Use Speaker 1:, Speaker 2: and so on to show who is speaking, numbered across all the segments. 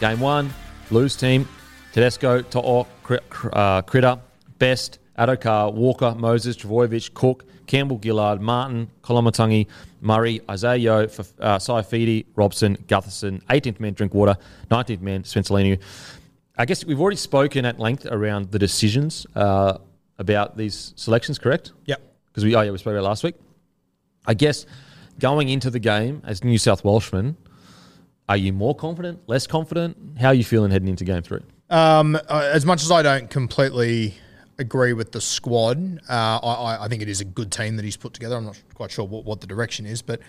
Speaker 1: Game one, Blues team, Tedesco, To'o, uh, Critter, Best, Addo-Carr, Walker, Moses, Trbojevic, Cook, Campbell, Gillard, Martin, Koloamatangi, Murray, Isaah Yeo, F- uh, Saifiti, Robson, Gutherson, 18th man, Drinkwater, 19th man, Spencer I guess we've already spoken at length around the decisions uh, about these selections, correct?
Speaker 2: Yep.
Speaker 1: Because we, oh yeah, we spoke about it last week. I guess going into the game as New South Welshmen, are you more confident, less confident? How are you feeling heading into game three?
Speaker 2: Um, uh, as much as I don't completely agree with the squad, uh, I, I- think it is a good team that he's put together. I'm not quite sure what, what the direction is, but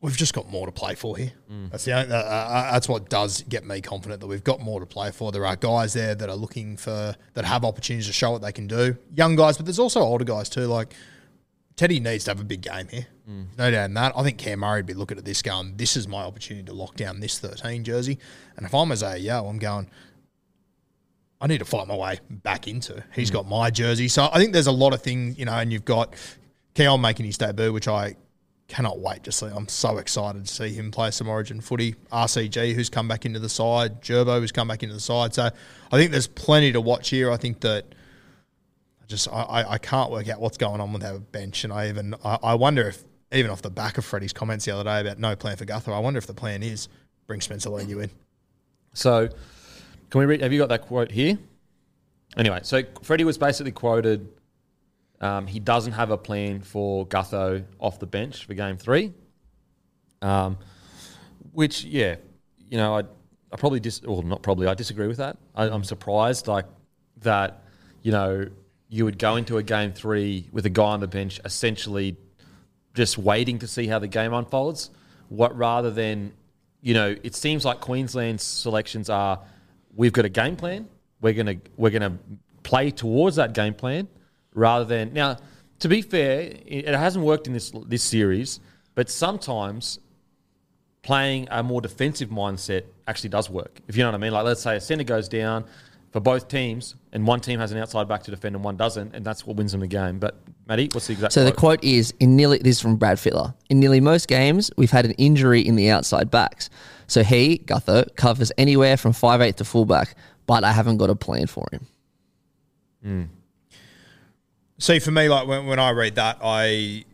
Speaker 2: we've just got more to play for here. That's the only, uh, uh, that's what does get me confident that we've got more to play for. There are guys there that are looking for that have opportunities to show what they can do. Young guys, but there's also older guys too. Like Teddy needs to have a big game here. Mm. No doubt in that. I think Cam Murray would be looking at this going, this is my opportunity to lock down this 13 jersey. And if I'm Isaah Yeo, I'm going, I need to fight my way back into. He's mm. got my jersey. So I think there's a lot of things, you know, and you've got Keon making his debut, which I cannot wait to see. I'm so excited to see him play some origin footy. RCG, who's come back into the side, Gerbo, who's come back into the side. So I think there's plenty to watch here. I think that I just I, I- I can't work out what's going on with our bench. And I even I, I wonder if even off the back of Freddie's comments the other day about no plan for Guthrie, I wonder if the plan is bring Spencer Leniu in.
Speaker 1: So, can we read? Have you got that quote here? Anyway, so Freddie was basically quoted. Um, he doesn't have a plan for Gutho off the bench for game three. Um, which, yeah, you know, I, I probably dis, or not probably, I disagree with that. I, I'm surprised, like that, you know, you would go into a game three with a guy on the bench, essentially just waiting to see how the game unfolds. What rather than, you know, it seems like Queensland's selections are, we've got a game plan. We're gonna we're gonna play towards that game plan, rather than now. To be fair, it, hasn't worked in this this series, but sometimes playing a more defensive mindset actually does work. If you know what I mean. Like let's say a centre goes down for both teams, and one team has an outside back to defend and one doesn't, and that's what wins them the game. But Matty, what's the exact?
Speaker 3: So the quote is in nearly this is from Brad Fittler. In nearly most games, we've had an injury in the outside backs. So he, Gutho, covers anywhere from five eight to fullback, but I haven't got a plan for him. Hmm.
Speaker 2: See, for me, like when, when I read that, I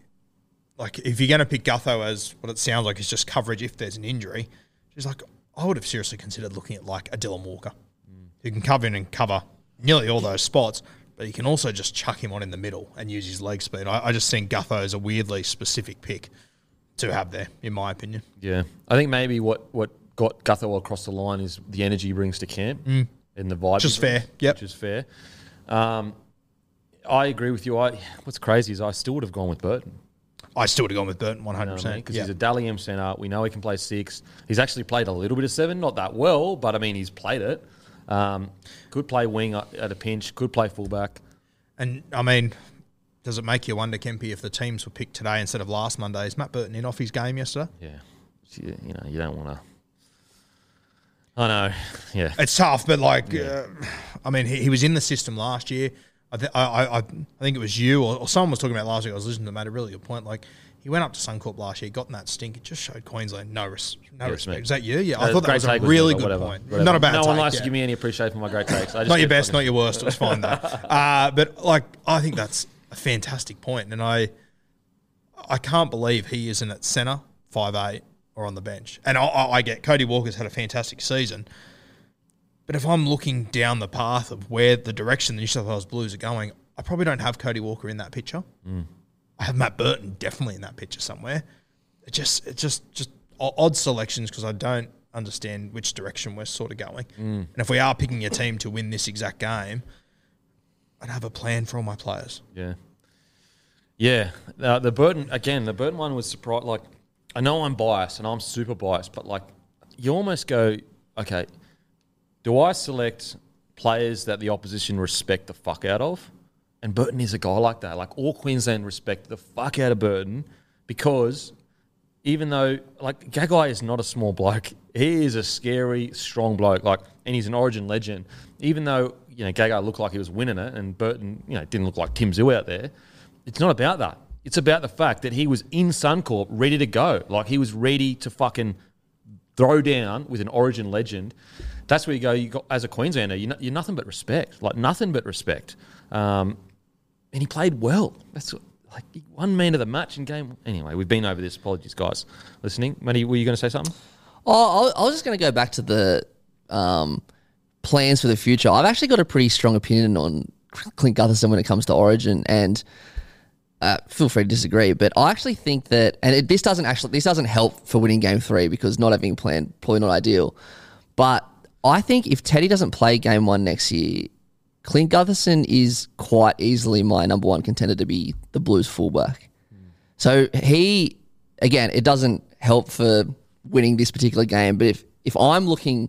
Speaker 2: like if you're going to pick Gutho as what it sounds like is just coverage if there's an injury. She's like, I would have seriously considered looking at like a Dylan Walker, hmm. who can cover in and cover nearly all those spots, but you can also just chuck him on in the middle and use his leg speed. I, I just think Gutho is a weirdly specific pick to have there, in my opinion.
Speaker 1: Yeah, I think maybe what what got Gutho across the line is the energy he brings to camp and the vibe.
Speaker 2: Which is fair, yep.
Speaker 1: Which is fair. Um, I agree with you. I what's crazy is I still would have gone with Burton.
Speaker 2: I still would have gone with Burton one
Speaker 1: You
Speaker 2: hundred
Speaker 1: know I mean?
Speaker 2: percent.
Speaker 1: Because he's a Dally M centre. We know he can play six. He's actually played a little bit of seven, not that well, but I mean, he's played it. Um, could play wing at a pinch, could play fullback.
Speaker 2: And I mean, does it make you wonder, Kempy, if the teams were picked today instead of last Monday? Is Matt Burton in off his game yesterday?
Speaker 1: Yeah. You, know, you don't want to. I know. Yeah.
Speaker 2: It's tough, but like, uh, I mean, he, he was in the system last year. I, th- I, I, I think it was you or, or someone was talking about last week. I was listening to made a really good point. Like, he went up to Suncorp last year, got in that stink. It just showed Queensland no, res- no
Speaker 1: it's
Speaker 2: respect.
Speaker 1: me.
Speaker 2: Is that you? Yeah, I thought that was a really good
Speaker 1: whatever,
Speaker 2: point.
Speaker 1: whatever.
Speaker 2: Not a bad
Speaker 1: No
Speaker 2: take.
Speaker 1: one likes
Speaker 2: yeah.
Speaker 1: to give me any appreciation for my great takes. I just
Speaker 2: not your best,
Speaker 1: fucking-
Speaker 2: not your worst. It was fine though. Uh, but like, I think that's a fantastic point. and I, I can't believe he isn't at centre, five eight, or on the bench. And I, I, I get Cody Walker's had a fantastic season, but if I'm looking down the path of where the direction the New South Wales Blues are going, I probably don't have Cody Walker in that picture. I have Matt Burton definitely in that picture somewhere. It just, it just, just odd selections because I don't understand which direction we're sort of going. And if we are picking a team to win this exact game, I'd have a plan for all my players.
Speaker 1: Yeah. Yeah. Uh, the Burton, again, the Burton one was surprised. Like, I know I'm biased and I'm super biased, but like, you almost go, okay, do I select players that the opposition respect the fuck out of? And Burton is a guy like that. Like, all Queensland respect the fuck out of Burton because even though, like, Gagai is not a small bloke, he is a scary, strong bloke. Like, and he's an Origin legend. Even though you know Gagai looked like he was winning it, and Burton, you know, didn't look like Tim Tszyu out there. It's not about that. It's about the fact that he was in Suncorp, ready to go. Like he was ready to fucking throw down with an Origin legend. That's where you go. You got as a Queenslander, you're, no- you're nothing but respect. Like nothing but respect. Um, and he played well. That's what- like one man of the match in game. Anyway, we've been over this. Apologies, guys, listening. Matty, were you going to say something?
Speaker 3: Oh, I I was just going to go back to the um, plans for the future. I've actually got a pretty strong opinion on Clint Gutherson when it comes to Origin, and uh, feel free to disagree. But I actually think that, and it, this doesn't actually this doesn't help for winning Game Three because not having a plan probably not ideal. But I think if Teddy doesn't play Game One next year, Clint Gutherson is quite easily my number one contender to be the Blues fullback. So he, again, it doesn't help for winning this particular game. But if if I'm looking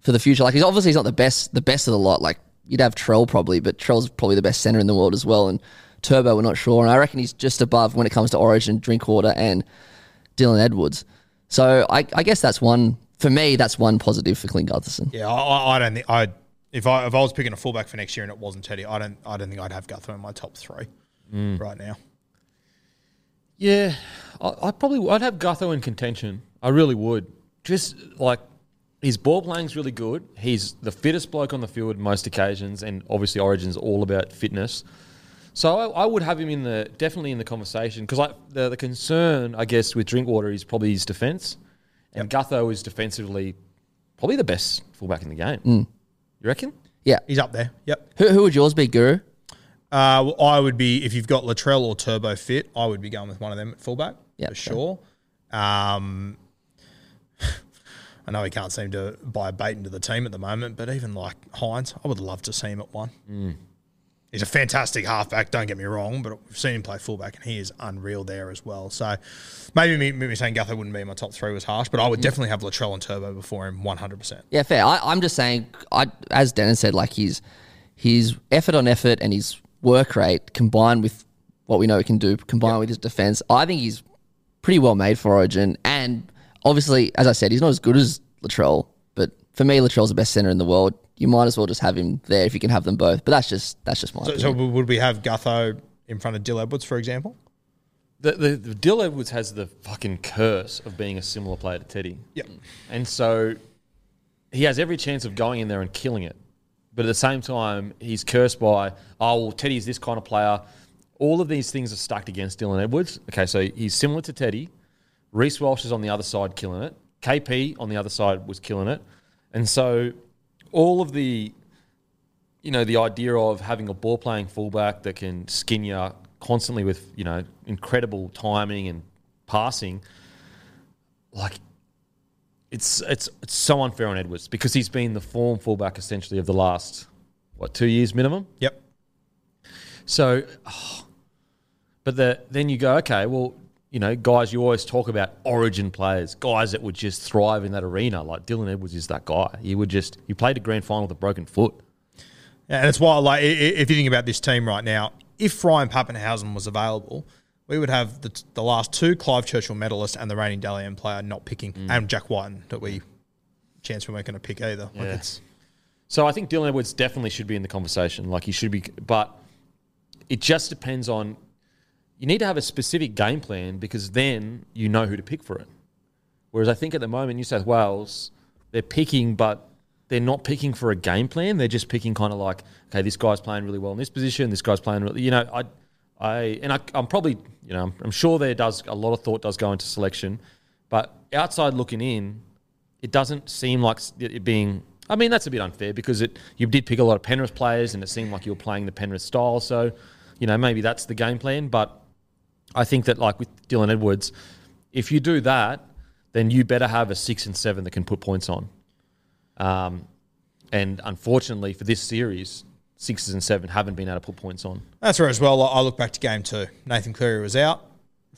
Speaker 3: for the future, like he's obviously he's not the best the best of the lot. Like you'd have Trell probably, but Trell's probably the best center in the world as well. And Turbo, we're not sure. And I reckon he's just above when it comes to Origin, Drinkwater, and Dylan Edwards. So I, I guess that's one for me. That's one positive for Clint Gutherson.
Speaker 2: Yeah, I, I- I don't think I. If I if I was picking a fullback for next year and it wasn't Teddy, I don't I don't think I'd have Guthrie in my top three mm. right now.
Speaker 1: Yeah, I, I probably I'd have Gutho in contention. I really would. Just like his ball playing's really good. He's the fittest bloke on the field most occasions, and obviously Origin's all about fitness. So I, I would have him in the definitely in the conversation because like the, the concern I guess with Drinkwater is probably his defense, and Gutho is defensively probably the best fullback in the game. You reckon?
Speaker 3: Yeah.
Speaker 2: He's up there. Yep.
Speaker 3: Who, who would yours be, Guru?
Speaker 2: Uh, well, I would be if you've got Latrell or Turbo fit, I would be going with one of them at fullback
Speaker 3: Yeah,
Speaker 2: for
Speaker 3: fair.
Speaker 2: sure. Um, I know he can't seem to buy a bait into the team at the moment, but even like Hynes, I would love to see him at one. He's a fantastic halfback, don't get me wrong, but we've seen him play fullback and he is unreal there as well. So maybe me, me saying Gutho wouldn't be in my top three was harsh, but I would mm. definitely have Latrell and Turbo before him 100%.
Speaker 3: Yeah, fair. I, I'm just saying, I, as Dennis said, like his his effort on effort and his work rate combined with what we know he can do, combined with his defense, I think he's pretty well made for Origin. And obviously, as I said, he's not as good as Latrell, for me, Latrell's the best center in the world. You might as well just have him there if you can have them both. But that's just that's just my
Speaker 2: So, so would we have Gutho in front of Dill Edwards, for example?
Speaker 1: The, the, the Dill Edwards has the fucking curse of being a similar player to Teddy.
Speaker 2: Yep.
Speaker 1: And so he has every chance of going in there and killing it. But at the same time, he's cursed by, oh, well, Teddy's this kind of player. All of these things are stacked against Dylan Edwards. Okay, so he's similar to Teddy. Reese Walsh is on the other side killing it. KP on the other side was killing it. And so all of the, you know, the idea of having a ball playing fullback that can skin you constantly with, you know, incredible timing and passing, like it's it's it's so unfair on Edwards because he's been the form fullback essentially of the last what two years minimum.
Speaker 2: Yep.
Speaker 1: So, oh, but the then you go okay, well, you know, guys, you always talk about origin players, guys that would just thrive in that arena. Like Dylan Edwards is that guy. He would just, he played a grand final with a broken foot.
Speaker 2: Yeah, and it's why, like, if you think about this team right now, if Ryan Papenhuyzen was available, we would have the, the last two Clive Churchill medalists and the reigning Dally M player not picking, mm. and Jack Wighton that we chance we weren't going to pick either. Like
Speaker 1: Yeah.
Speaker 2: it's
Speaker 1: So I think Dylan Edwards definitely should be in the conversation. Like he should be, but it just depends on. You need to have a specific game plan because then you know who to pick for it. Whereas I think at the moment New South Wales, they're picking, but they're not picking for a game plan. They're just picking kind of like, okay, this guy's playing really well in this position. This guy's playing, really, you know, I, I, and I, I'm probably, you know, I'm, I'm sure there does a lot of thought does go into selection, but outside looking in, it doesn't seem like it being. I mean, that's a bit unfair because it you did pick a lot of Penrith players, and it seemed like you were playing the Penrith style. So, you know, maybe that's the game plan. But I think that like with Dylan Edwards, if you do that, then you better have a six and seven that can put points on. Um, and unfortunately for this series, sixes and seven haven't been able to put points on.
Speaker 2: That's right as well. I look back to game two. Nathan Cleary was out.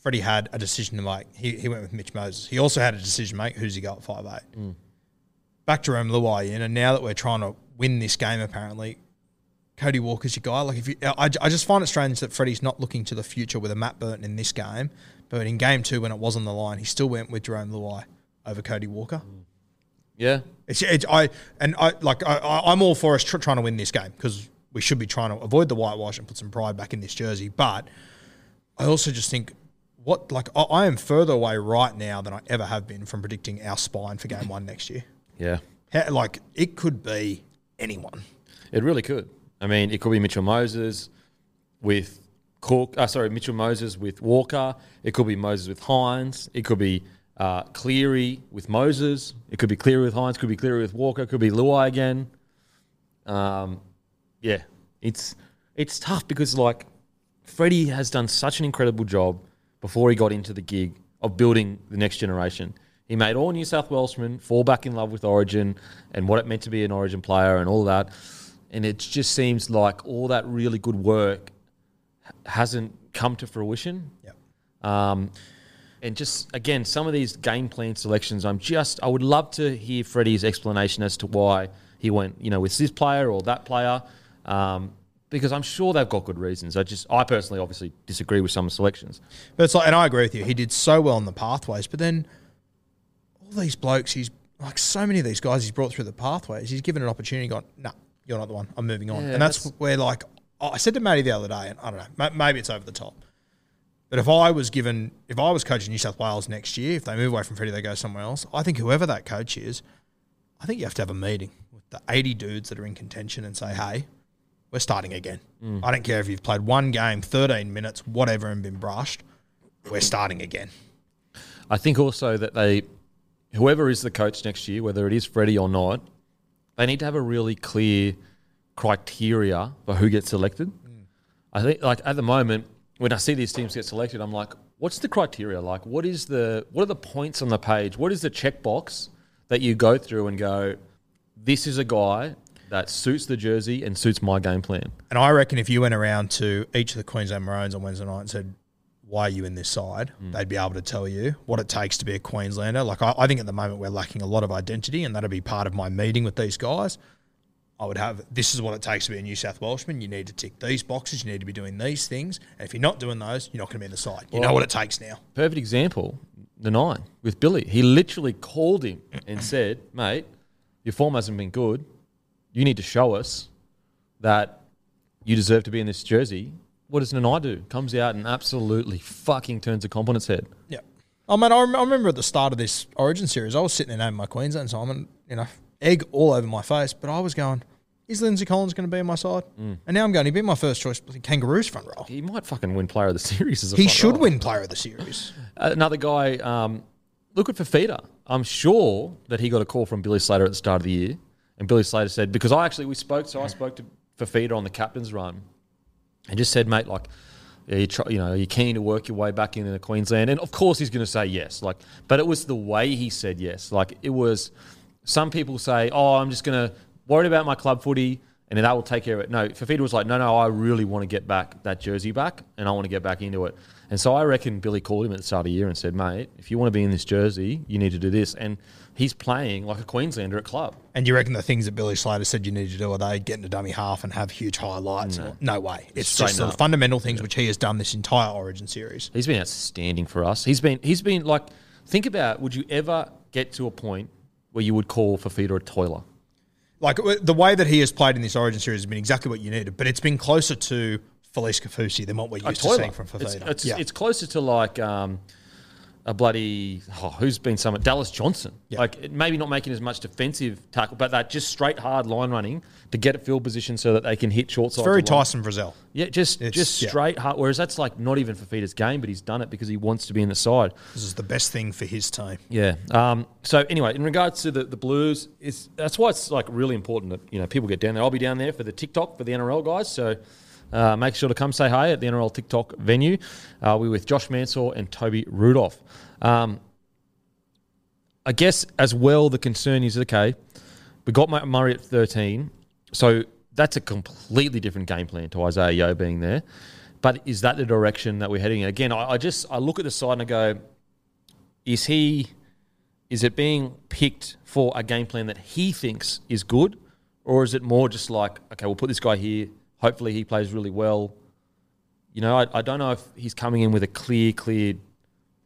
Speaker 2: Freddie had a decision to make. He, he went with Mitch Moses. He also had a decision to make. Who's he got at five eight? Back Jarome Luai in, and now that we're trying to win this game, apparently, Cody Walker's your guy. Like if you, I, I just find it strange that Freddie's not looking to the future with a Matt Burton in this game, but in game two when it was on the line, he still went with Jarome Luai over Cody Walker.
Speaker 1: Yeah,
Speaker 2: It's, it's I and I like I, I'm all for us tr- trying to win this game because we should be trying to avoid the whitewash and put some pride back in this jersey. But I also just think what like I, I am further away right now than I ever have been from predicting our spine for game one next year.
Speaker 1: yeah.
Speaker 2: How, like it could be anyone.
Speaker 1: It really could. I mean, it could be Mitchell Moses with Cook. Uh, sorry, Mitchell Moses with Walker. It could be Moses with Hynes. It could be uh, Cleary with Moses. It could be Cleary with Hynes. Could be Cleary with Walker. Could be Luai again. Um, yeah, it's it's tough because like Freddie has done such an incredible job before he got into the gig of building the next generation. He made all New South Welshmen fall back in love with Origin and what it meant to be an Origin player and all that. And it just seems like all that really good work hasn't come to fruition.
Speaker 2: Yep.
Speaker 1: Um, and just again, some of these game plan selections, I'm just, I would love to hear Freddie's explanation as to why he went, you know, with this player or that player, um, because I'm sure they've got good reasons. I just, I personally, obviously, disagree with some selections.
Speaker 2: But it's like, and I agree with you. He did so well in the pathways, but then all these blokes, he's like so many of these guys he's brought through the pathways. He's given an opportunity, gone, no, you're not the one. I'm moving on.
Speaker 1: Yeah,
Speaker 2: and that's,
Speaker 1: that's-
Speaker 2: where like I said to Matty the other day, and I don't know, maybe it's over the top. But if I was given, if I was coaching New South Wales next year, if they move away from Freddie, they go somewhere else. I think whoever that coach is, I think you have to have a meeting with the 80 dudes that are in contention and say, hey, we're starting again. Mm. I don't care if you've played one game, 13 minutes, whatever, and been brushed. We're starting again.
Speaker 1: I think also that they, whoever is the coach next year, whether it is Freddie or not, they need to have a really clear criteria for who gets selected. Mm. I think, like at the moment, when I see these teams get selected, I'm like, what's the criteria? Like, what is the what are the points on the page? What is the checkbox that you go through and go, this is a guy that suits the jersey and suits my game plan.
Speaker 2: And I reckon if you went around to each of the Queensland Maroons on Wednesday night and said, why are you in this side? Mm. They'd be able to tell you what it takes to be a Queenslander. Like, I, I think at the moment we're lacking a lot of identity, and that'll be part of my meeting with these guys. I would have this is what it takes to be a New South Welshman. You need to tick these boxes. You need to be doing these things. And if you're not doing those, you're not going to be in the side. You know what it takes now.
Speaker 1: Perfect example, the nine with Billy. He literally called him and said, "Mate, your form hasn't been good. You need to show us that you deserve to be in this jersey." What does Nanai do? Comes out and absolutely fucking turns a comp on its head.
Speaker 2: Yeah. Oh man, I, rem- I remember at the start of this Origin series, I was sitting there naming my Queensland side, and you know, egg all over my face. But I was going, is Lindsay Collins going to be on my side? And now I'm going, he'd be my first choice. Kangaroos front row.
Speaker 1: He might fucking win Player of the Series as a
Speaker 2: He should
Speaker 1: rower.
Speaker 2: win Player of the Series.
Speaker 1: Another guy, um, look at Fifita. I'm sure that he got a call from Billy Slater at the start of the year, and Billy Slater said because I actually we spoke, so I spoke to Fifita on the captain's run, and just said, mate, like. You, try, you know, you're keen to work your way back into Queensland, and of course he's going to say yes. Like, but it was the way he said yes. Like, it was. Some people say, "Oh, I'm just going to worry about my club footy, and then that will take care of it. No, Fifita was like, no, no, I really want to get back that jersey back, and I want to get back into it. And so I reckon Billy called him at the start of the year and said, mate, if you want to be in this jersey, you need to do this. And he's playing like a Queenslander at club.
Speaker 2: And you reckon the things that Billy Slater said you need to do are they get into dummy half and have huge highlights? No, no way. It's
Speaker 1: Straighten
Speaker 2: just the
Speaker 1: up.
Speaker 2: fundamental things which he has done this entire Origin series.
Speaker 1: He's been outstanding for us. He's been he's been like think about would you ever get to a point where you would call Fifita a toiler?
Speaker 2: Like the way that he has played in this Origin series has been exactly what you needed, but it's been closer to Felise Kaufusi than what we're used to seeing from
Speaker 1: It's, it's,
Speaker 2: yeah.
Speaker 1: it's closer to like um, a bloody oh, who's been someone Dallas Johnson.
Speaker 2: Yeah.
Speaker 1: Like maybe not making as much defensive tackle, but that just straight hard line running to get at field position so that they can hit short sides.
Speaker 2: very. Tyson Frizell.
Speaker 1: Yeah, just
Speaker 2: It's-
Speaker 1: just
Speaker 2: yeah.
Speaker 1: straight hard. Whereas that's like not even for Fifita's game, but he's done it because he wants to be in the side.
Speaker 2: This is the best thing for his team.
Speaker 1: Yeah. Um, so anyway, in regards to the, the Blues, it's that's why it's like really important that you know people get down there. I'll be down there for the TikTok for the NRL guys. So uh, make sure to come say hi at the NRL TikTok venue. Uh, we're with Josh Mansell and Toby Rudolf. Um, I guess as well, the concern is okay. We got Murray at thirteen, so that's a completely different game plan to Isaiah Yo being there. But is that the direction that we're heading? in? Again, I, I just I look at the side and I go, is he is it being picked for a game plan that he thinks is good or is it more just like okay we'll put this guy here hopefully he plays really well. You know i, I don't know if he's coming in with a clear clear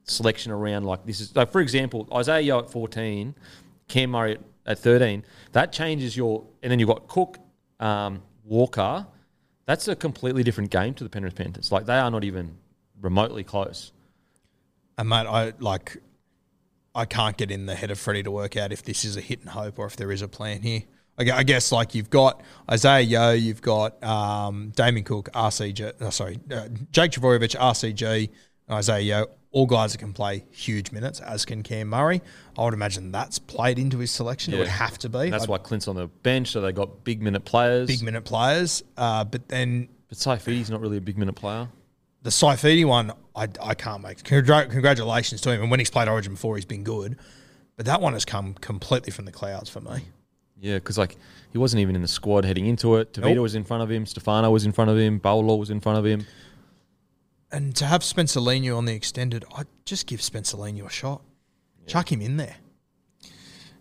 Speaker 1: selection around like this is like for example Isaah Yeo at 14 cam murray at, at 13 that changes your and then you've got cook um, walker. That's a completely different game to the penrith panthers. Like they are not even remotely close.
Speaker 2: And mate, I like I can't get in the head of Freddie to work out if this is a hit and hope or if there is a plan here. I guess like you've got Isaah Yeo, you've got um, Damien Cook, RCG, uh, sorry, uh, Jake Trbojevic, RCG, Isaah Yeo, all guys that can play huge minutes, as can Cam Murray. I would imagine that's played into his selection. It would have to be.
Speaker 1: That's
Speaker 2: I'd-
Speaker 1: why Clint's on the bench, so they got big minute players.
Speaker 2: big minute players. Uh, but then
Speaker 1: but Saifiti's not really a big minute player.
Speaker 2: the Saifiti one, I, I can't make. Congra- congratulations to him. And when he's played Origin before, he's been good. But that one has come completely from the clouds for me.
Speaker 1: Yeah, because like he wasn't even in the squad heading into it. Tavita
Speaker 2: Nope.
Speaker 1: was in front of him. Stefano was in front of him. Bowler was in front of him.
Speaker 2: And to have Spencer Leniu on the extended, I'd just give Spencer Leniu a shot. Chuck him in there.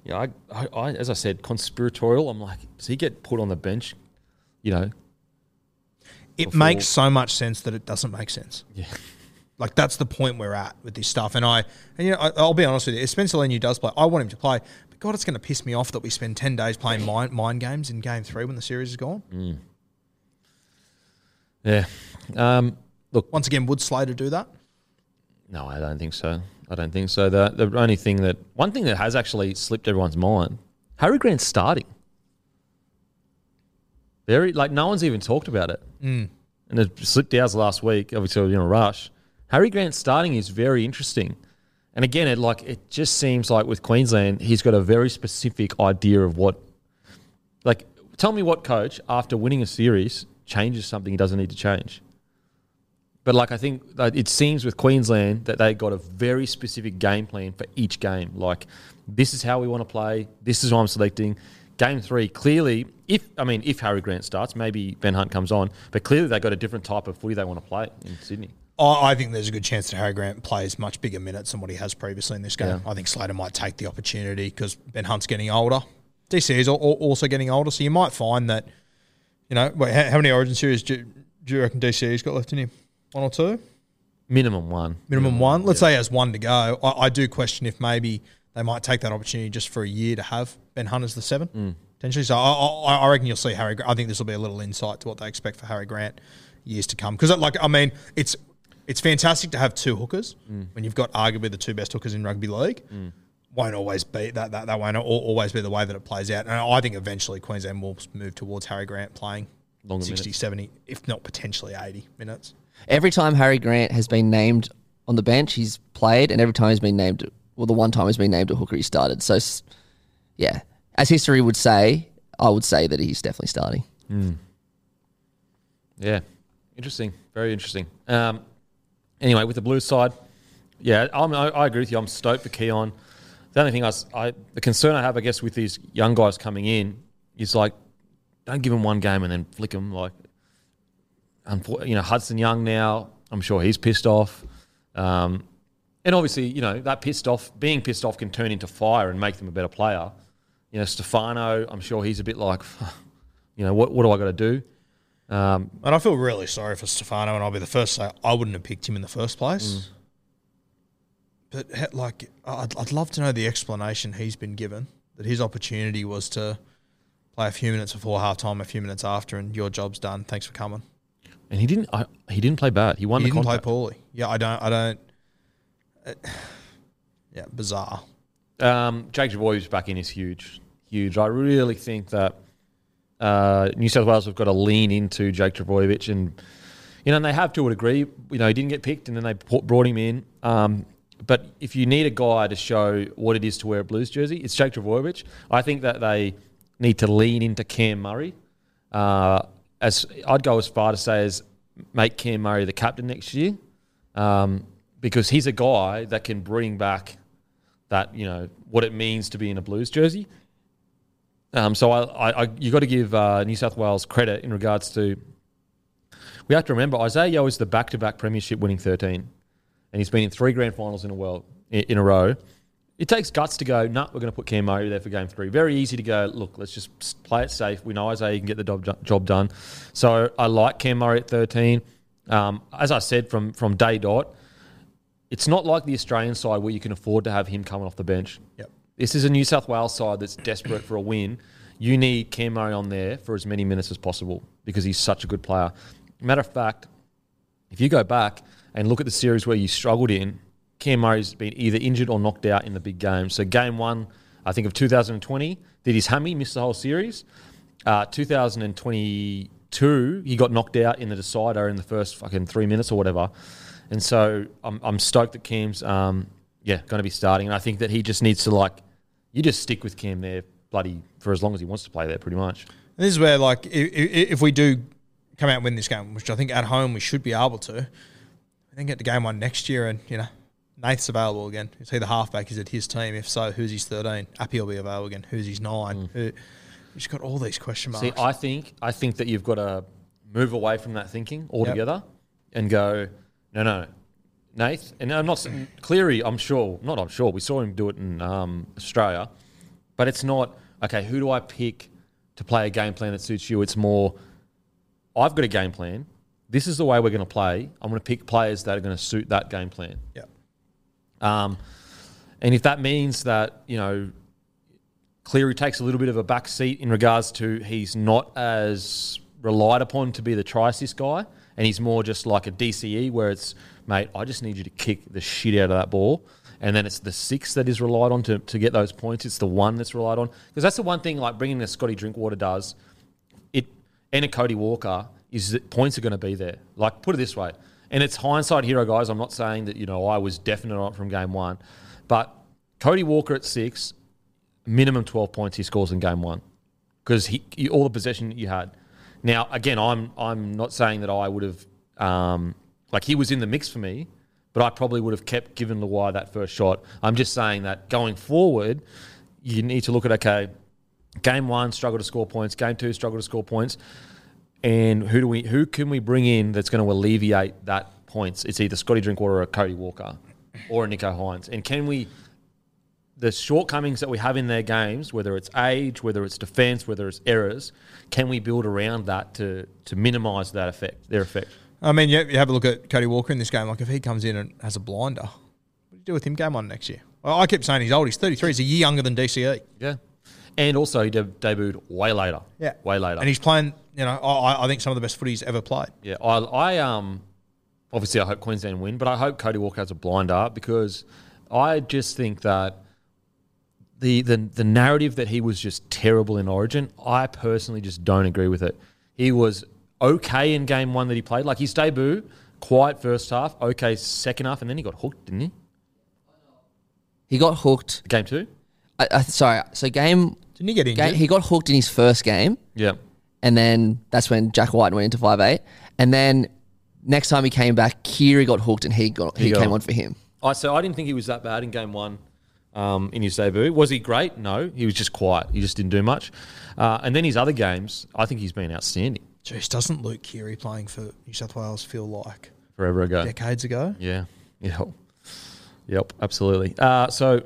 Speaker 1: Yeah, I, I, I, as I said, conspiratorial. I'm like, does he get put on the bench? You know,
Speaker 2: It
Speaker 1: Before-
Speaker 2: makes so much sense that it doesn't make sense.
Speaker 1: yeah,
Speaker 2: Like that's the point we're at with this stuff. And I, and you know, I, I'll be honest with you. If Spencer Leniu does play, I want him to play. God, it's going to piss me off that we spend ten days playing mind, mind games in Game Three when the series is gone.
Speaker 1: yeah. Um, look,
Speaker 2: Once again, would Slater do that?
Speaker 1: no, I don't think so. I don't think so. The the only thing that one thing that has actually slipped everyone's mind, Harry Grant's starting. Very like no one's even talked about it, mm. and it slipped ours last week. Obviously, in a rush. Harry Grant starting is very interesting, and again, it like it just seems like with Queensland, he's got a very specific idea of what. Like, tell me what coach after winning a series changes something he doesn't need to change. But like I think it seems with Queensland that they got a very specific game plan for each game. Like this is how we want to play. This is who I'm selecting. Game three, clearly, if I mean if Harry Grant starts, maybe Ben Hunt comes on, but clearly they got a different type of footy they want to play in Sydney.
Speaker 2: I I think there's a good chance that Harry Grant plays much bigger minutes than what he has previously in this game.
Speaker 1: Yeah.
Speaker 2: I think Slater might take the opportunity because Ben Hunt's getting older. DC is al- al- also getting older, so you might find that, you know, wait, how, how many Origin series do, do you reckon DC's got left in him? One or two?
Speaker 1: Minimum one.
Speaker 2: Minimum one. Let's say he has one to go. I, I do question if maybe they might take that opportunity just for a year to have Ben Hunt as the seven, mm. potentially. So I, I, I reckon you'll see Harry. I think this will be a little insight to what they expect for Harry Grant years to come. Because like I mean, it's it's fantastic to have two hookers when you've got arguably the two best hookers in rugby league. Won't always be that, that that won't always be the way that it plays out. And I think eventually Queensland will move towards Harry Grant playing
Speaker 1: Longer
Speaker 2: 60,
Speaker 1: minutes.
Speaker 2: 70, if not potentially 80 minutes.
Speaker 3: Every time Harry Grant has been named on the bench, he's played, and every time he's been named, well, the one time he's been named a hooker, he started. So, yeah, as history would say, I would say that he's definitely starting.
Speaker 1: Yeah, interesting. Very interesting. Um, anyway, with the blue side, yeah, I'm, I, I agree with you. I'm stoked for Keon. The only thing I, I- the concern I have, I guess, with these young guys coming in is like, don't give him one game and then flick him. Like, you know, Hudson Young now, I'm sure he's pissed off. Um, and obviously, you know, that pissed off, being pissed off can turn into fire and make them a better player. You know, Stefano, I'm sure he's a bit like, you know, what, what do I got to do? Um,
Speaker 2: And I feel really sorry for Stefano, and I'll be the first to say I wouldn't have picked him in the first place. But like, I'd, I'd love to know the explanation he's been given that his opportunity was to play a few minutes before halftime, a few minutes after, and your job's done. Thanks for coming.
Speaker 1: and he didn't, I, he didn't play bad. He won
Speaker 2: he
Speaker 1: the
Speaker 2: didn't play poorly. Yeah, I don't. I don't. uh, yeah, bizarre.
Speaker 1: Um, Jake Trbojevic back in is huge, huge. I really think that uh, New South Wales have got to lean into Jake Trbojevic, and you know and they have to a degree. You know he didn't get picked, and then they brought him in. Um, but if you need a guy to show what it is to wear a Blues jersey, it's Jake Trbojevic. I think that they need to lean into Cam Murray. Uh, as I'd go as far to say as make Cam Murray the captain next year, um, because he's a guy that can bring back that you know what it means to be in a Blues jersey. Um, so I, I, you got to give uh, New South Wales credit in regards to. We have to remember Isaah Yeo is the back-to-back premiership winning thirteen, and he's been in three grand finals in a world in, a row. It takes guts to go. Nah, we're going to put Cam Murray there for game three. Very easy to go. Look, let's just play it safe. We know Isaah can get the job, job done. So I like Cam Murray at thirteen. Um, as I said from from day dot, it's not like the Australian side where you can afford to have him coming off the bench.
Speaker 2: Yep.
Speaker 1: This is a New South Wales side that's desperate for a win. You need Cam Murray on there for as many minutes as possible because he's such a good player. Matter of fact, if you go back and look at the series where you struggled in, Cam Murray's been either injured or knocked out in the big games. So game one, I think of 2020, did his hammy miss the whole series? Uh, 2022, he got knocked out in the decider in the first fucking three minutes or whatever. And so I'm, I'm stoked that Cam's, um, yeah, going to be starting. And I think that he just needs to like, you just stick with Cam there, bloody, for as long as he wants to play there, pretty much.
Speaker 2: And this is where, like, if, if we do come out and win this game, which I think at home we should be able to, then get to game one next year and, you know, Nath's available again. Is he the halfback? Is it his team? If so, who's his 13? Api will be available again. Who's his nine? Mm. Who, we've just got all these question marks.
Speaker 1: See, I think I think that you've got to move away from that thinking altogether and go, no, no, Nath. And I'm not Cleary. I'm sure, not. I'm sure. We saw him do it in um, Australia, but it's not okay. Who do I pick to play a game plan that suits you? It's more, I've got a game plan. This is the way we're going to play. I'm going to pick players that are going to suit that game plan.
Speaker 2: yeah.
Speaker 1: Um, and if that means that, you know, Cleary takes a little bit of a back seat in regards to he's not as relied upon to be the try assist guy, and he's more just like a DCE where it's, mate, I just need you to kick the shit out of that ball. And then it's the six that is relied on to, to get those points. It's the one that's relied on. Because that's the one thing, like bringing the Scotty Drinkwater does, it and a Cody Walker is that points are going to be there. Like put it this way, and it's hindsight hero, guys. I'm not saying that you know I was definite on it from game one, but Cody Walker at six, minimum 12 points he scores in game one because all the possession you had. Now again, I'm I'm not saying that I would have um, like he was in the mix for me, but I probably would have kept giving Luai that first shot. I'm just saying that going forward, you need to look at okay, game one struggle to score points, game two struggle to score points, and who do we who can we bring in that's going to alleviate that points? It's either Scotty Drinkwater or Cody Walker or Nicho Hynes, and can we the shortcomings that we have in their games, whether it's age, whether it's defense, whether it's errors, can we build around that to to minimise that effect, their effect?
Speaker 2: I mean, you, you have a look at Cody Walker in this game. Like, if he comes in and has a blinder, what do you do with him game one next year? Well, I keep saying he's old. He's 33. He's a year younger than DCE.
Speaker 1: Yeah, and also he de- debuted way later. Yeah. Way later.
Speaker 2: And he's playing, you know, I, I think some of the best footy he's ever played.
Speaker 1: Yeah, I, I um, obviously I hope Queensland win, but I hope Cody Walker has a blinder because I just think that the the the narrative that he was just terrible in Origin, I personally just don't agree with it. He was okay in game one that he played, like his debut, quiet first half, okay second half, and then he got hooked, didn't he?
Speaker 3: He got hooked.
Speaker 1: Game two,
Speaker 3: I, I, sorry, so game,
Speaker 2: Didn't he get injured?
Speaker 3: game he got hooked in his first game,
Speaker 1: yeah.
Speaker 3: and then that's when Jack White went into five eight, and then next time he came back, Keary got hooked and he got he,
Speaker 1: He got-
Speaker 3: came on for him.
Speaker 1: I so I didn't think he was that bad in game one, um, in his debut. Was he great? No, he was just quiet. He just didn't do much. Uh, and then his other games, I think he's been outstanding.
Speaker 2: Jeez, doesn't Luke Keary playing for New South Wales feel like
Speaker 1: Forever ago.
Speaker 2: decades ago?
Speaker 1: Yeah. Yep. Yep. Absolutely. Uh, so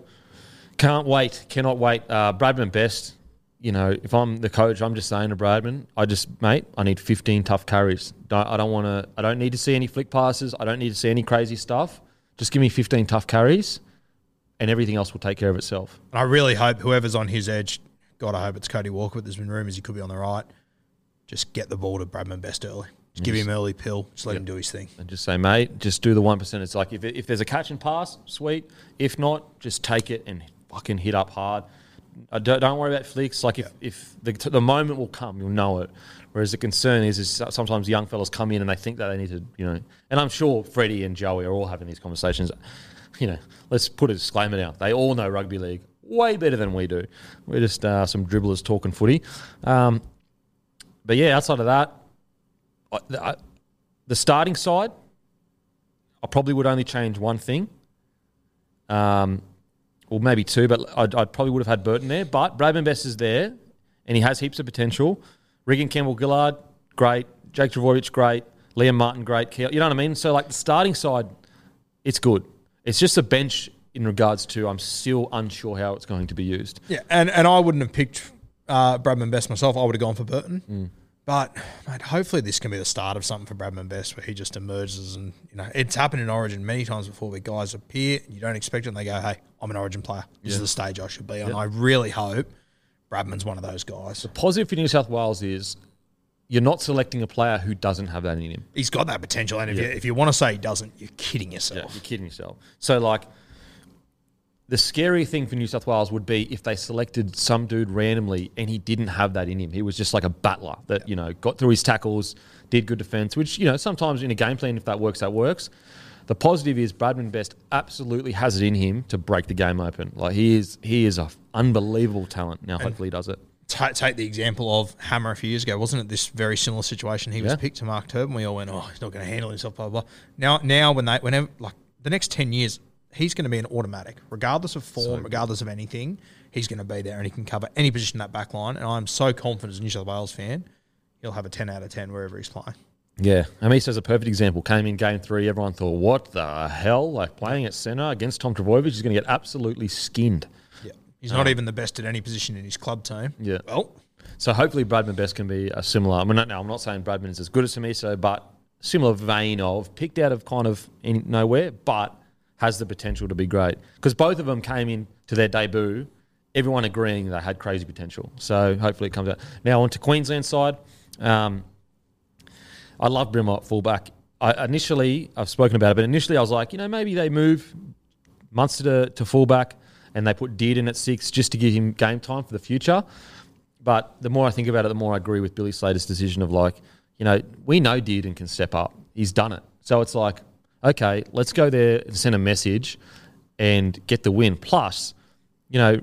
Speaker 1: can't wait. Cannot wait. Uh, Bradman Best. You know, if I'm the coach, I'm just saying to Bradman, I just mate, I need 15 tough carries. Don't, I don't want to. I don't need to see any flick passes. I don't need to see any crazy stuff. Just give me 15 tough carries, and everything else will take care of itself.
Speaker 2: And I really hope whoever's on his edge, God, I hope it's Cody Walker, but there's been rumours he could be on the right. Just get the ball to Bradman Best early. Just give him early pill. Just let him do his thing.
Speaker 1: and just say, mate, just do the one percent. It's like if, if there's a catch and pass, sweet. If not, just take it and fucking hit up hard. I don't, don't worry about flicks. Like if, if the, the moment will come, you'll know it. Whereas the concern is, is sometimes young fellas come in and they think that they need to, you know. And I'm sure Freddie and Joey are all having these conversations. You know, let's put a disclaimer out. They all know rugby league way better than we do. We're just uh, some dribblers talking footy. Um, but yeah, outside of that, I, I, the starting side, I probably would only change one thing. Um, or maybe two, but I'd, I probably would have had Burton there. But Bradman Best is there, and he has heaps of potential. Regan Campbell Gillard, great. Jake Trbojevic, great. Liam Martin, great. You know what I mean? So, like, the starting side, it's good. It's just a bench in regards to I'm still unsure how it's going to be used.
Speaker 2: Yeah, and, and I wouldn't have picked uh, Bradman Best myself. I would have gone for Burton.
Speaker 1: Mm.
Speaker 2: But mate, hopefully this can be the start of something for Bradman Best, where he just emerges and you know it's happened in Origin many times before, where guys appear and you don't expect it, and they go, "Hey, I'm an Origin player. This is the stage I should be on." I really hope Bradman's one of those guys.
Speaker 1: The positive for New South Wales is you're not selecting a player who doesn't have that in him.
Speaker 2: He's got that potential, and if you if you want to say he doesn't, you're kidding
Speaker 1: Yeah,
Speaker 2: yourself.
Speaker 1: you're kidding yourself. So, like, the scary thing for New South Wales would be if they selected some dude randomly and he didn't have that in him. He was just like a battler that, you know, got through his tackles, did good defense, which, you know, sometimes in a game plan, if that works, that works. The positive is Bradman Best absolutely has it in him to break the game open. Like, he is, he is a unbelievable talent. Now, hopefully, he does it.
Speaker 2: Ta take the example of Hammer a few years ago, wasn't it? This very similar situation. He was picked to Mark Turbin. We all went, "Oh, he's not going to handle himself." Blah blah. blah. Now, now when they, whenever like the next ten years, he's going to be an automatic, regardless of form, regardless of anything. He's going to be there, and he can cover any position in that back line. And I'm so confident as a New South Wales fan, he'll have a ten out of ten wherever he's playing.
Speaker 1: Yeah, Hamiso's a perfect example. Came in game three, everyone thought, "What the hell?" Like playing at centre against Tom Trbojevic, he's going to get absolutely skinned.
Speaker 2: Yeah, he's not even the best at any position in his club team.
Speaker 1: Yeah.
Speaker 2: Well,
Speaker 1: So hopefully Bradman Best can be a similar. I mean, no, I'm not saying Bradman is as good as Samiso, but similar vein of picked out of kind of in nowhere, but has the potential to be great because both of them came in to their debut. Everyone agreeing they had crazy potential. So hopefully it comes out. Now on to Queensland side. Um, I love Brimmer at fullback. I initially I've spoken about it, but initially I was like, you know, maybe they move Munster to, to fullback and they put Dearden at six just to give him game time for the future. But the more I think about it, the more I agree with Billy Slater's decision of like, you know, we know Dearden can step up. He's done it. So it's like, okay, let's go there and send a message and get the win. Plus, you know,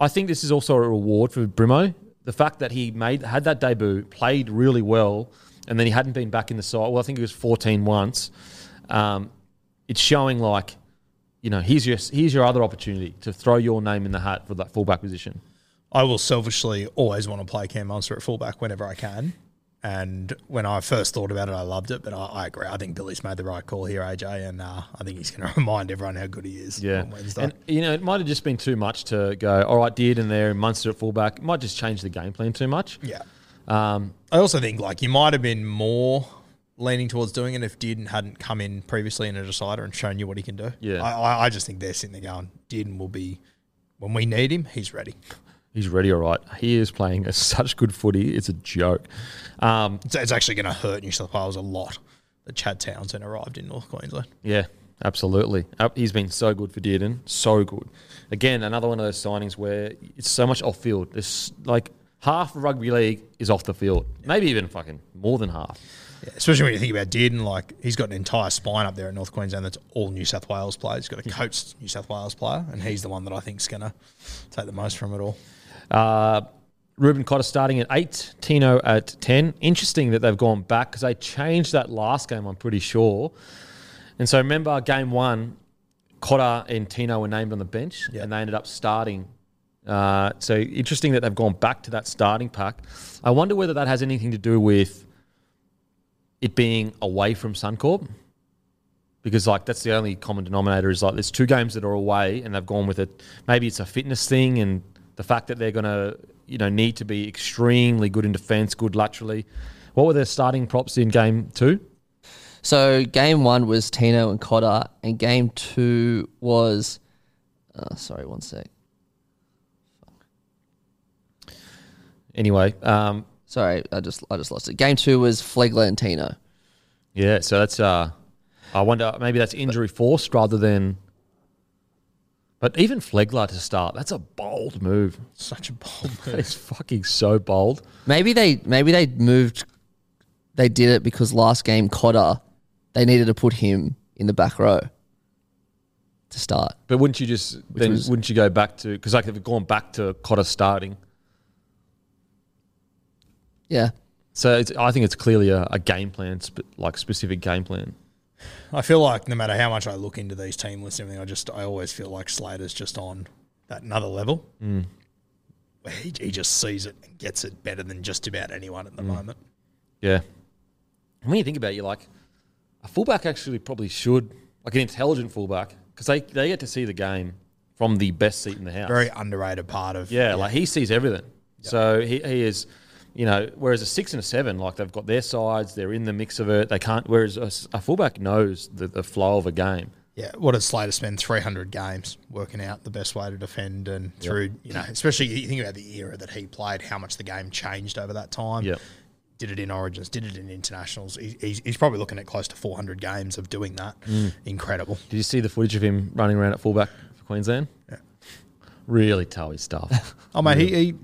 Speaker 1: I think this is also a reward for Brimo. The fact that he made had that debut, played really well, and then he hadn't been back in the side. Well, I think it was 14 once. Um, it's showing like, you know, here's your here's your other opportunity to throw your name in the hat for that fullback position.
Speaker 2: I will selfishly always want to play Cam Munster at fullback whenever I can. And when I first thought about it, I loved it. But I, I agree. I think Billy's made the right call here, AJ, and uh, I think he's going to remind everyone how good he is
Speaker 1: Yeah,
Speaker 2: on Wednesday.
Speaker 1: and you know, it might have just been too much to go. All right, Deard in there, Munster at fullback. It might just change the game plan too much.
Speaker 2: yeah,
Speaker 1: Um,
Speaker 2: I also think like you might have been more leaning towards doing it if Dearden hadn't come in previously in a decider and shown you what he can do.
Speaker 1: Yeah.
Speaker 2: I, I, I just think they're sitting there going, Dearden will be when we need him, he's ready.
Speaker 1: he's ready, all right. He is playing such good footy. It's a joke. Um,
Speaker 2: It's, it's actually going to hurt New South Wales a lot that Chad Townsend arrived in North Queensland.
Speaker 1: Yeah, absolutely. He's been so good for Dearden, so good. Again, another one of those signings where it's so much off field. There's like half of rugby league is off the field, maybe even fucking more than half.
Speaker 2: Yeah, especially when you think about Dearden, like he's got an entire spine up there at North Queensland that's all New South Wales players. He's got a coached New South Wales player, and he's the one that I think is going to take the most from it all.
Speaker 1: Uh, Reuben Cotter starting at eight, Tino at ten. Interesting that they've gone back because they changed that last game. I'm pretty sure. And so remember, game one, Cotter and Tino were named on the bench, and they ended up starting. Uh, so interesting that they've gone back to that starting pack. I wonder whether that has anything to do with it being away from Suncorp, because like that's the only common denominator is like there's two games that are away, and they've gone with it. Maybe it's a fitness thing, and the fact that they're gonna you know need to be extremely good in defence, good laterally. What were their starting props in game two?
Speaker 3: So game one was Tino and Cotter, and game two was. Uh, sorry, one sec.
Speaker 1: Anyway, um,
Speaker 3: Sorry, I just I just lost it. Game two was Flegler and Tino.
Speaker 1: Yeah, so that's uh I wonder maybe that's injury forced rather than but even Flegler to start, that's a bold move.
Speaker 2: Such a bold move.
Speaker 1: It's fucking so bold.
Speaker 3: Maybe they maybe they moved. They did it because last game Cotter, they needed to put him in the back row to start.
Speaker 1: But wouldn't you just then
Speaker 3: was-
Speaker 1: wouldn't you go back to because like they've gone back to Cotter starting.
Speaker 3: Yeah,
Speaker 1: So it's, I think it's clearly a, a game plan, sp- like specific game plan.
Speaker 2: I feel like no matter how much I look into these team lists and everything, I just I always feel like Slater's just on that another level. Mm. Where he, he just sees it and gets it better than just about anyone at the mm. moment.
Speaker 1: Yeah. And when you think about it, you're like, a fullback actually probably should, like an intelligent fullback, because they, they get to see the game from the best seat in the house.
Speaker 2: Very underrated part of
Speaker 1: Yeah, like he sees everything. So he, he is, you know, whereas a six and a seven, like they've got their sides, they're in the mix of it. They can't. Whereas a fullback knows the, the flow of a game.
Speaker 2: Yeah, what did Slater spend 300 games working out the best way to defend and through, you know, especially you think about the era that he played, how much the game changed over that time.
Speaker 1: Yep.
Speaker 2: Did it in Origins, did it in internationals. He, he's, he's probably looking at close to 400 games of doing that. Mm. Incredible.
Speaker 1: Did you see the footage of him running around at fullback for Queensland?
Speaker 2: Yeah.
Speaker 1: Really tough stuff.
Speaker 2: Oh, mate, he, he,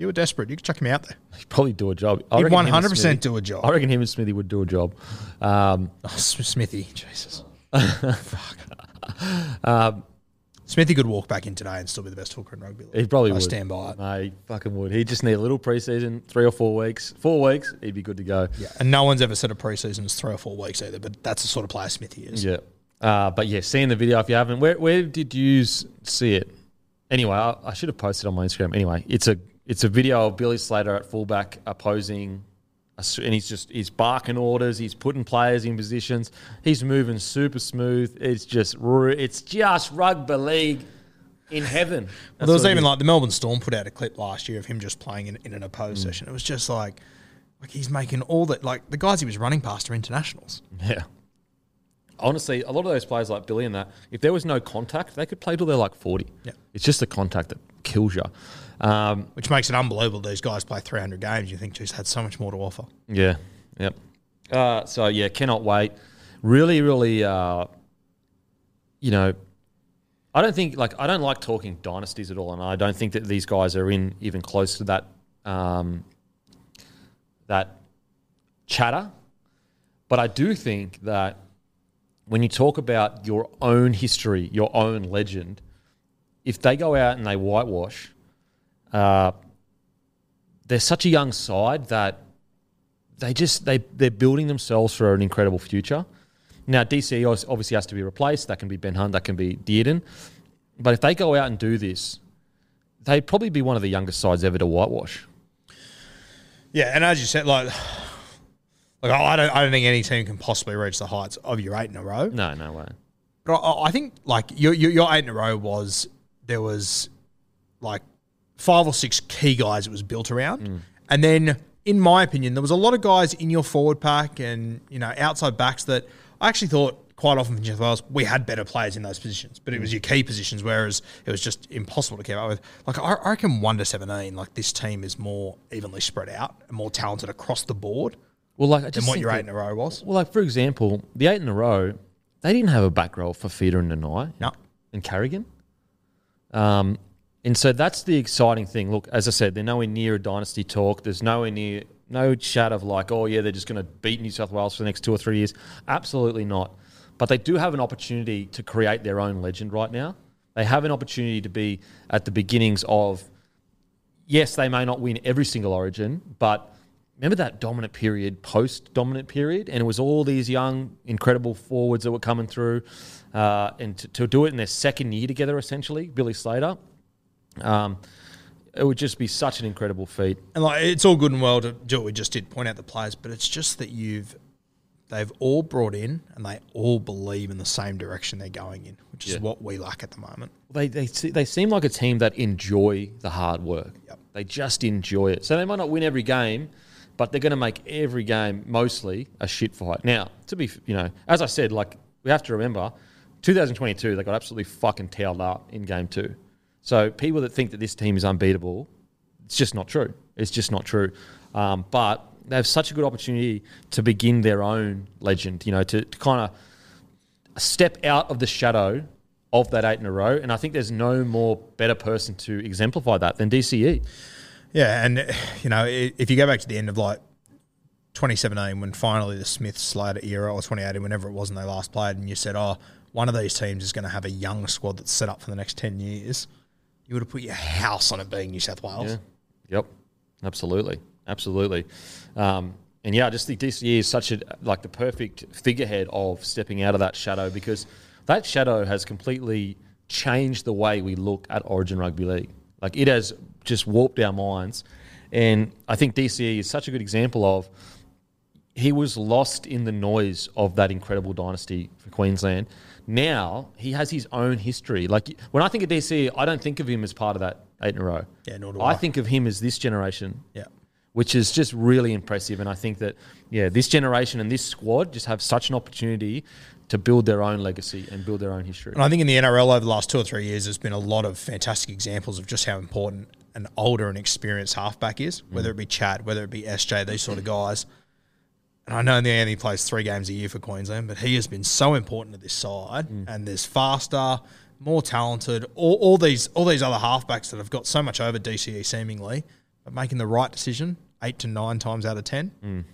Speaker 2: you were desperate. You could chuck him out there.
Speaker 1: He'd probably do a job. I
Speaker 2: He'd
Speaker 1: him and
Speaker 2: 100% do a job.
Speaker 1: I reckon him and Smithy would do a job. Um,
Speaker 2: Oh, Smithy, Jesus. Fuck. Smithy could walk back in today and still be the best hooker in rugby league.
Speaker 1: He probably would.
Speaker 2: I
Speaker 1: would.
Speaker 2: stand by it.
Speaker 1: Mate, he fucking would. He'd just need a little preseason, three or four weeks. Four weeks, he'd be good to go.
Speaker 2: Yeah, and no one's ever said a preseason is three or four weeks either, but that's the sort of player Smithy is.
Speaker 1: Yeah. Uh, but yeah, seeing the video if you haven't, where where did you see it? Anyway, I, I should have posted on my Instagram. Anyway, it's a it's a video of Billy Slater at fullback opposing, a s- and he's just he's barking orders. He's putting players in positions. He's moving super smooth. It's just it's just rugby league in heaven.
Speaker 2: Well, there was even like the Melbourne Storm put out a clip last year of him just playing in, in an opposed
Speaker 1: Mm.
Speaker 2: session. It was just like, like he's making all that. Like the guys he was running past are internationals.
Speaker 1: Yeah. Honestly, a lot of those players like Billy and that, if there was no contact, they could play till they're like 40.
Speaker 2: Yeah.
Speaker 1: It's just the contact that kills you. Um,
Speaker 2: which makes it unbelievable. These guys play 300 games. You think, geez, had so much more to offer.
Speaker 1: yeah. Yep. Uh, so, yeah, cannot wait. Really, really, uh, you know, I don't think, like, I don't like talking dynasties at all. And I don't think that these guys are in even close to that, um, that chatter. But I do think that when you talk about your own history, your own legend, if they go out and they whitewash, uh, they're such a young side that they just they they're building themselves for an incredible future. Now DCE obviously has to be replaced. That can be Ben Hunt. That can be Dearden. But if they go out and do this, they'd probably be one of the youngest sides ever to whitewash.
Speaker 2: Yeah, and as you said, like, like I don't, I don't think any team can possibly reach the heights of your eight in a row.
Speaker 1: No, no way.
Speaker 2: But I, I think like your, your your eight in a row was there was like five or six key guys it was built around, mm. and then in my opinion there was a lot of guys in your forward pack and you know outside backs that I actually thought quite often for New South Wales we had better players in those positions, but it was mm. your key positions, whereas it was just impossible to keep up with. Like I, I reckon one to seventeen, like this team is more evenly spread out and more talented across the board
Speaker 1: Well, like I
Speaker 2: than
Speaker 1: just
Speaker 2: what your
Speaker 1: that-
Speaker 2: eight in a row was.
Speaker 1: Well, like for example, the eight in a row, they didn't have a back row for Fifita and Nanai
Speaker 2: No.
Speaker 1: and Carrigan. Um, and so that's the exciting thing. Look, as I said, they're nowhere near a dynasty talk. There's nowhere near no chat of like, oh yeah, they're just going to beat New South Wales for the next two or three years. Absolutely not. But they do have an opportunity to create their own legend right now. They have an opportunity to be at the beginnings of yes, they may not win every single origin, but remember that dominant period, post dominant period, and it was all these young, incredible forwards that were coming through, uh, and to, to do it in their second year together, essentially, Billy Slater. Um, it would just be such an incredible feat.
Speaker 2: And like it's all good and well to do what we just did, point out the players, but it's just that you've they've all brought in and they all believe in the same direction they're going in, which is
Speaker 1: Yeah.
Speaker 2: what we lack at the moment.
Speaker 1: They, they they seem like a team that enjoy the hard work.
Speaker 2: Yep.
Speaker 1: They just enjoy it. So they might not win every game, but they're going to make every game mostly a shit fight. Now, to be, you know, as I said, like we have to remember, 2022 they got absolutely fucking tailed up in game two. So people that think that this team is unbeatable, it's just not true. It's just not true. Um, but they have such a good opportunity to begin their own legend. You know, to, to kind of step out of the shadow of that eight in a row. And I think there's no more better person to exemplify that than. DCE.
Speaker 2: Yeah, and you know, if you go back to the end of like 2017, when finally the Smith Slater era, or 2018, whenever it was, and they last played, and you said, "Oh, one of these teams is going to have a young squad that's set up for the next 10 years," you would have put your house on it being New South Wales.
Speaker 1: Yeah. Yep. Absolutely. Absolutely. Um, and yeah, I just think DCE is such a like the perfect figurehead of stepping out of that shadow because that shadow has completely changed the way we look at Origin Rugby League. Like it has just warped our minds. And I think DCE is such a good example of he was lost in the noise of that incredible dynasty for Queensland. Now he has his own history. Like when I think of DCE, I don't think of him as part of that eight in a row.
Speaker 2: Yeah, nor do
Speaker 1: I
Speaker 2: I.
Speaker 1: think of him as this generation,
Speaker 2: Yeah.
Speaker 1: which is just really impressive. And I think that yeah, this generation and this squad just have such an opportunity to build their own legacy and build their own history.
Speaker 2: And I think in the NRL over the last two or three years, there's been a lot of fantastic examples of just how important an older and experienced halfback is, whether it be mm. Chad, whether it be SJ, these sort of guys. And I know he only plays three games a year for Queensland, but he has been so important to this side. Mm. And there's faster, more talented, all, all these all these other halfbacks that have got so much over DCE seemingly, but making the right decision eight to nine times out of ten mm.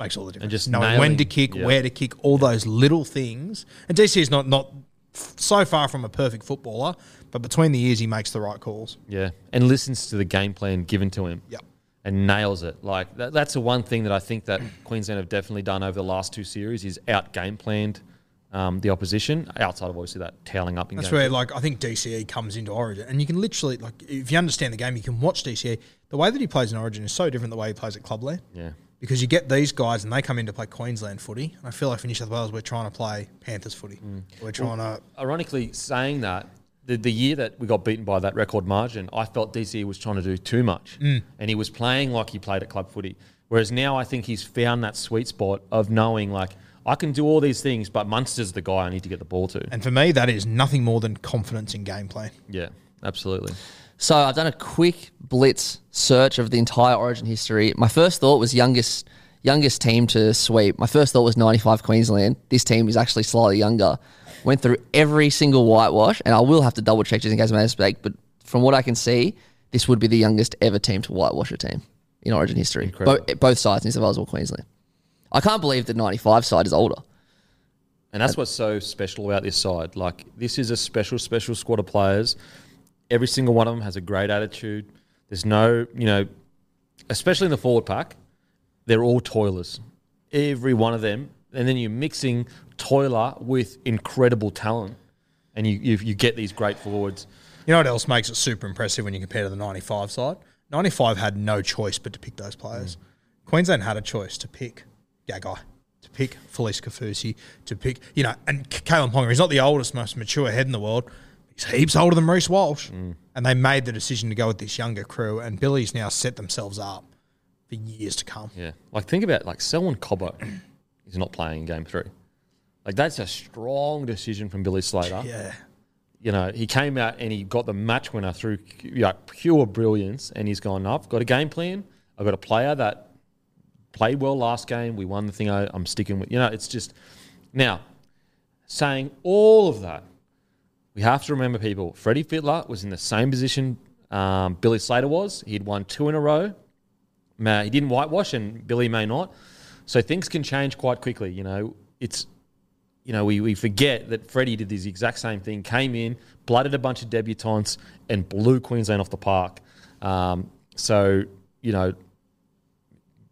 Speaker 2: makes all the difference.
Speaker 1: And just
Speaker 2: knowing when to kick,
Speaker 1: yeah.
Speaker 2: where to kick, all those little things. And DC is not not so far from a perfect footballer, but between the years, he makes the right calls.
Speaker 1: Yeah, and listens to the game plan given to him.
Speaker 2: Yep.
Speaker 1: And nails it. Like that, that's the one thing that I think that Queensland have definitely done over the last two series is out game planned um, the opposition outside of obviously that toweling up in
Speaker 2: That's
Speaker 1: game
Speaker 2: where, like, I think DCE comes into Origin, and you can literally, like, if you understand the game, you can watch DCE. The way that he plays in Origin is so different the way he plays at Clubland.
Speaker 1: Yeah.
Speaker 2: Because you get these guys and they come in to play Queensland footy. And I feel like for New South Wales, we're trying to play Panthers footy.
Speaker 1: Mm.
Speaker 2: We're trying to.
Speaker 1: Ironically, saying that the, the year that we got beaten by that record margin, I felt DC was trying to do too much,
Speaker 2: Mm.
Speaker 1: and he was playing like he played at club footy. Whereas now, I think he's found that sweet spot of knowing like I can do all these things, but Munster's the guy I need to get the ball to.
Speaker 2: And for me, that is nothing more than confidence in game plan.
Speaker 1: Yeah, absolutely.
Speaker 3: So I've done a quick blitz search of the entire Origin history. My first thought was youngest youngest team to sweep. My first thought was 95 Queensland. This team is actually slightly younger. Went through every single whitewash, and I will have to double check just in case I made a mistake. But from what I can see, this would be the youngest ever team to whitewash a team in Origin history.
Speaker 1: Incredible.
Speaker 3: Both, both sides, New South Wales or Queensland. I can't believe the 95 side is older.
Speaker 1: And that's what's so special about this side. Like, this is a special, special squad of players. Every single one of them has a great attitude. There's no, you know, especially in the forward pack, they're all toilers. Every one of them. And then you're mixing toiler with incredible talent. And you, you, you get these great forwards.
Speaker 2: You know what else makes it super impressive when you compare to the 95 side? 95 had no choice but to pick those players. Mm. Queensland had a choice to pick Gagai, to pick Felise Kaufusi, to pick, you know, and Kalyn Ponga. He's not the oldest, most mature head in the world. He's heaps older than Reece Walsh. Mm. And they made the decision to go with this younger crew. And Billy's now set themselves up for years to come.
Speaker 1: Yeah. Like, think about, like, Selwyn Cobbo is not playing in game three. Like, that's a strong decision from Billy Slater.
Speaker 2: Yeah.
Speaker 1: you know, he came out and he got the match winner through you know, pure brilliance. And he's gone, I've got a game plan. I've got a player that played well last game. We won the thing. I, I'm sticking with, you know, it's just now saying all of that. We have to remember people. Freddie Fittler was in the same position um, Billy Slater was. He'd won two in a row. He didn't whitewash, and Billy may not. So things can change quite quickly. You know, it's you know, we, we forget that Freddie did this exact same thing, came in, blooded a bunch of debutants, and blew Queensland off the park. Um, so, you know,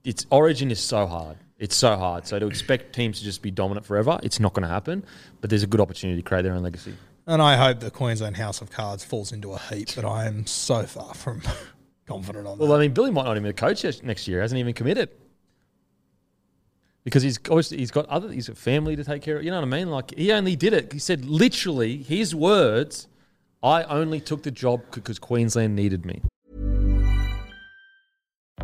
Speaker 1: it's Origin is so hard. It's so hard. So to expect teams to just be dominant forever, it's not going to happen. But there's a good opportunity to create their own legacy.
Speaker 2: And I hope the Queensland House of Cards falls into a heap, but I am so far from confident on
Speaker 1: Well,
Speaker 2: that.
Speaker 1: Well, I mean, Billy might not even be the coach next year. Hasn't even committed because he's he's got other he's got family to take care of. You know what I mean? Like he only did it. He said literally his words. I only took the job because Queensland needed me.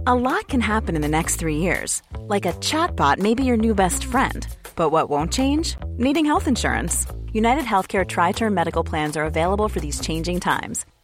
Speaker 4: A lot can happen in the next three years. Like a chatbot may be your new best friend. But what won't change? Needing health insurance. United Healthcare Tri Term Medical Plans are available for these changing times.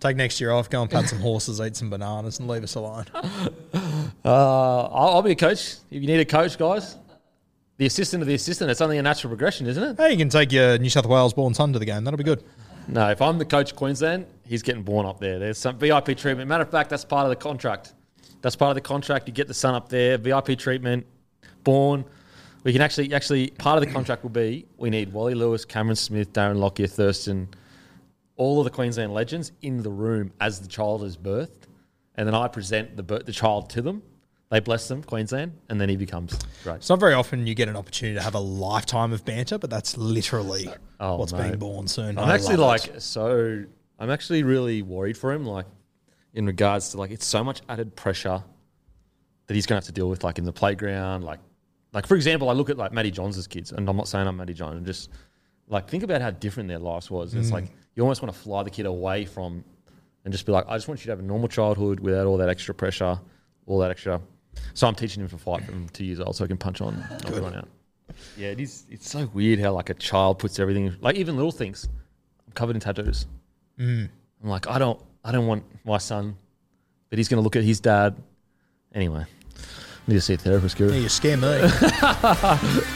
Speaker 2: Take next year off, go and pat some horses, eat some bananas, and leave us alone.
Speaker 1: Uh, I'll, I'll be a coach if you need a coach, guys. The assistant of the assistant. It's only a natural progression, isn't it?
Speaker 2: hey, you can take your New South Wales born son to the game. That'll be good.
Speaker 1: No, if I'm the coach of Queensland, he's getting born up there. There's some VIP treatment. Matter of fact, that's part of the contract. That's part of the contract. You get the son up there, VIP treatment, born. We can actually, actually, part of the contract will be we need Wally Lewis, Cameron Smith, Darren Lockyer, Thurston, all of the Queensland legends in the room as the child is birthed, and then I present the the child to them. They bless them, Queensland, and then he becomes great.
Speaker 2: It's not very often you get an opportunity to have a lifetime of banter, but that's literally
Speaker 1: Oh,
Speaker 2: what's being born soon.
Speaker 1: I'm
Speaker 2: I
Speaker 1: actually like
Speaker 2: it.
Speaker 1: so. I'm actually really worried for him, like in regards to like it's so much added pressure that he's going to have to deal with, like in the playground, like like for example, I look at like Matty Johns' kids, and I'm not saying I'm Matty John, I'm just like think about how different their lives was. It's mm. like you almost want to fly the kid away from, and just be like, I just want you to have a normal childhood without all that extra pressure, all that extra. So I'm teaching him for fight from two years old, so I can punch on everyone out. Yeah, it is. It's so weird how like a child puts everything, like even little things. I'm covered in tattoos. Mm. I'm like, I don't, I don't want my son, but he's going to look at his dad. Anyway, I need to see a therapist, Guru.
Speaker 2: Yeah, you scare me.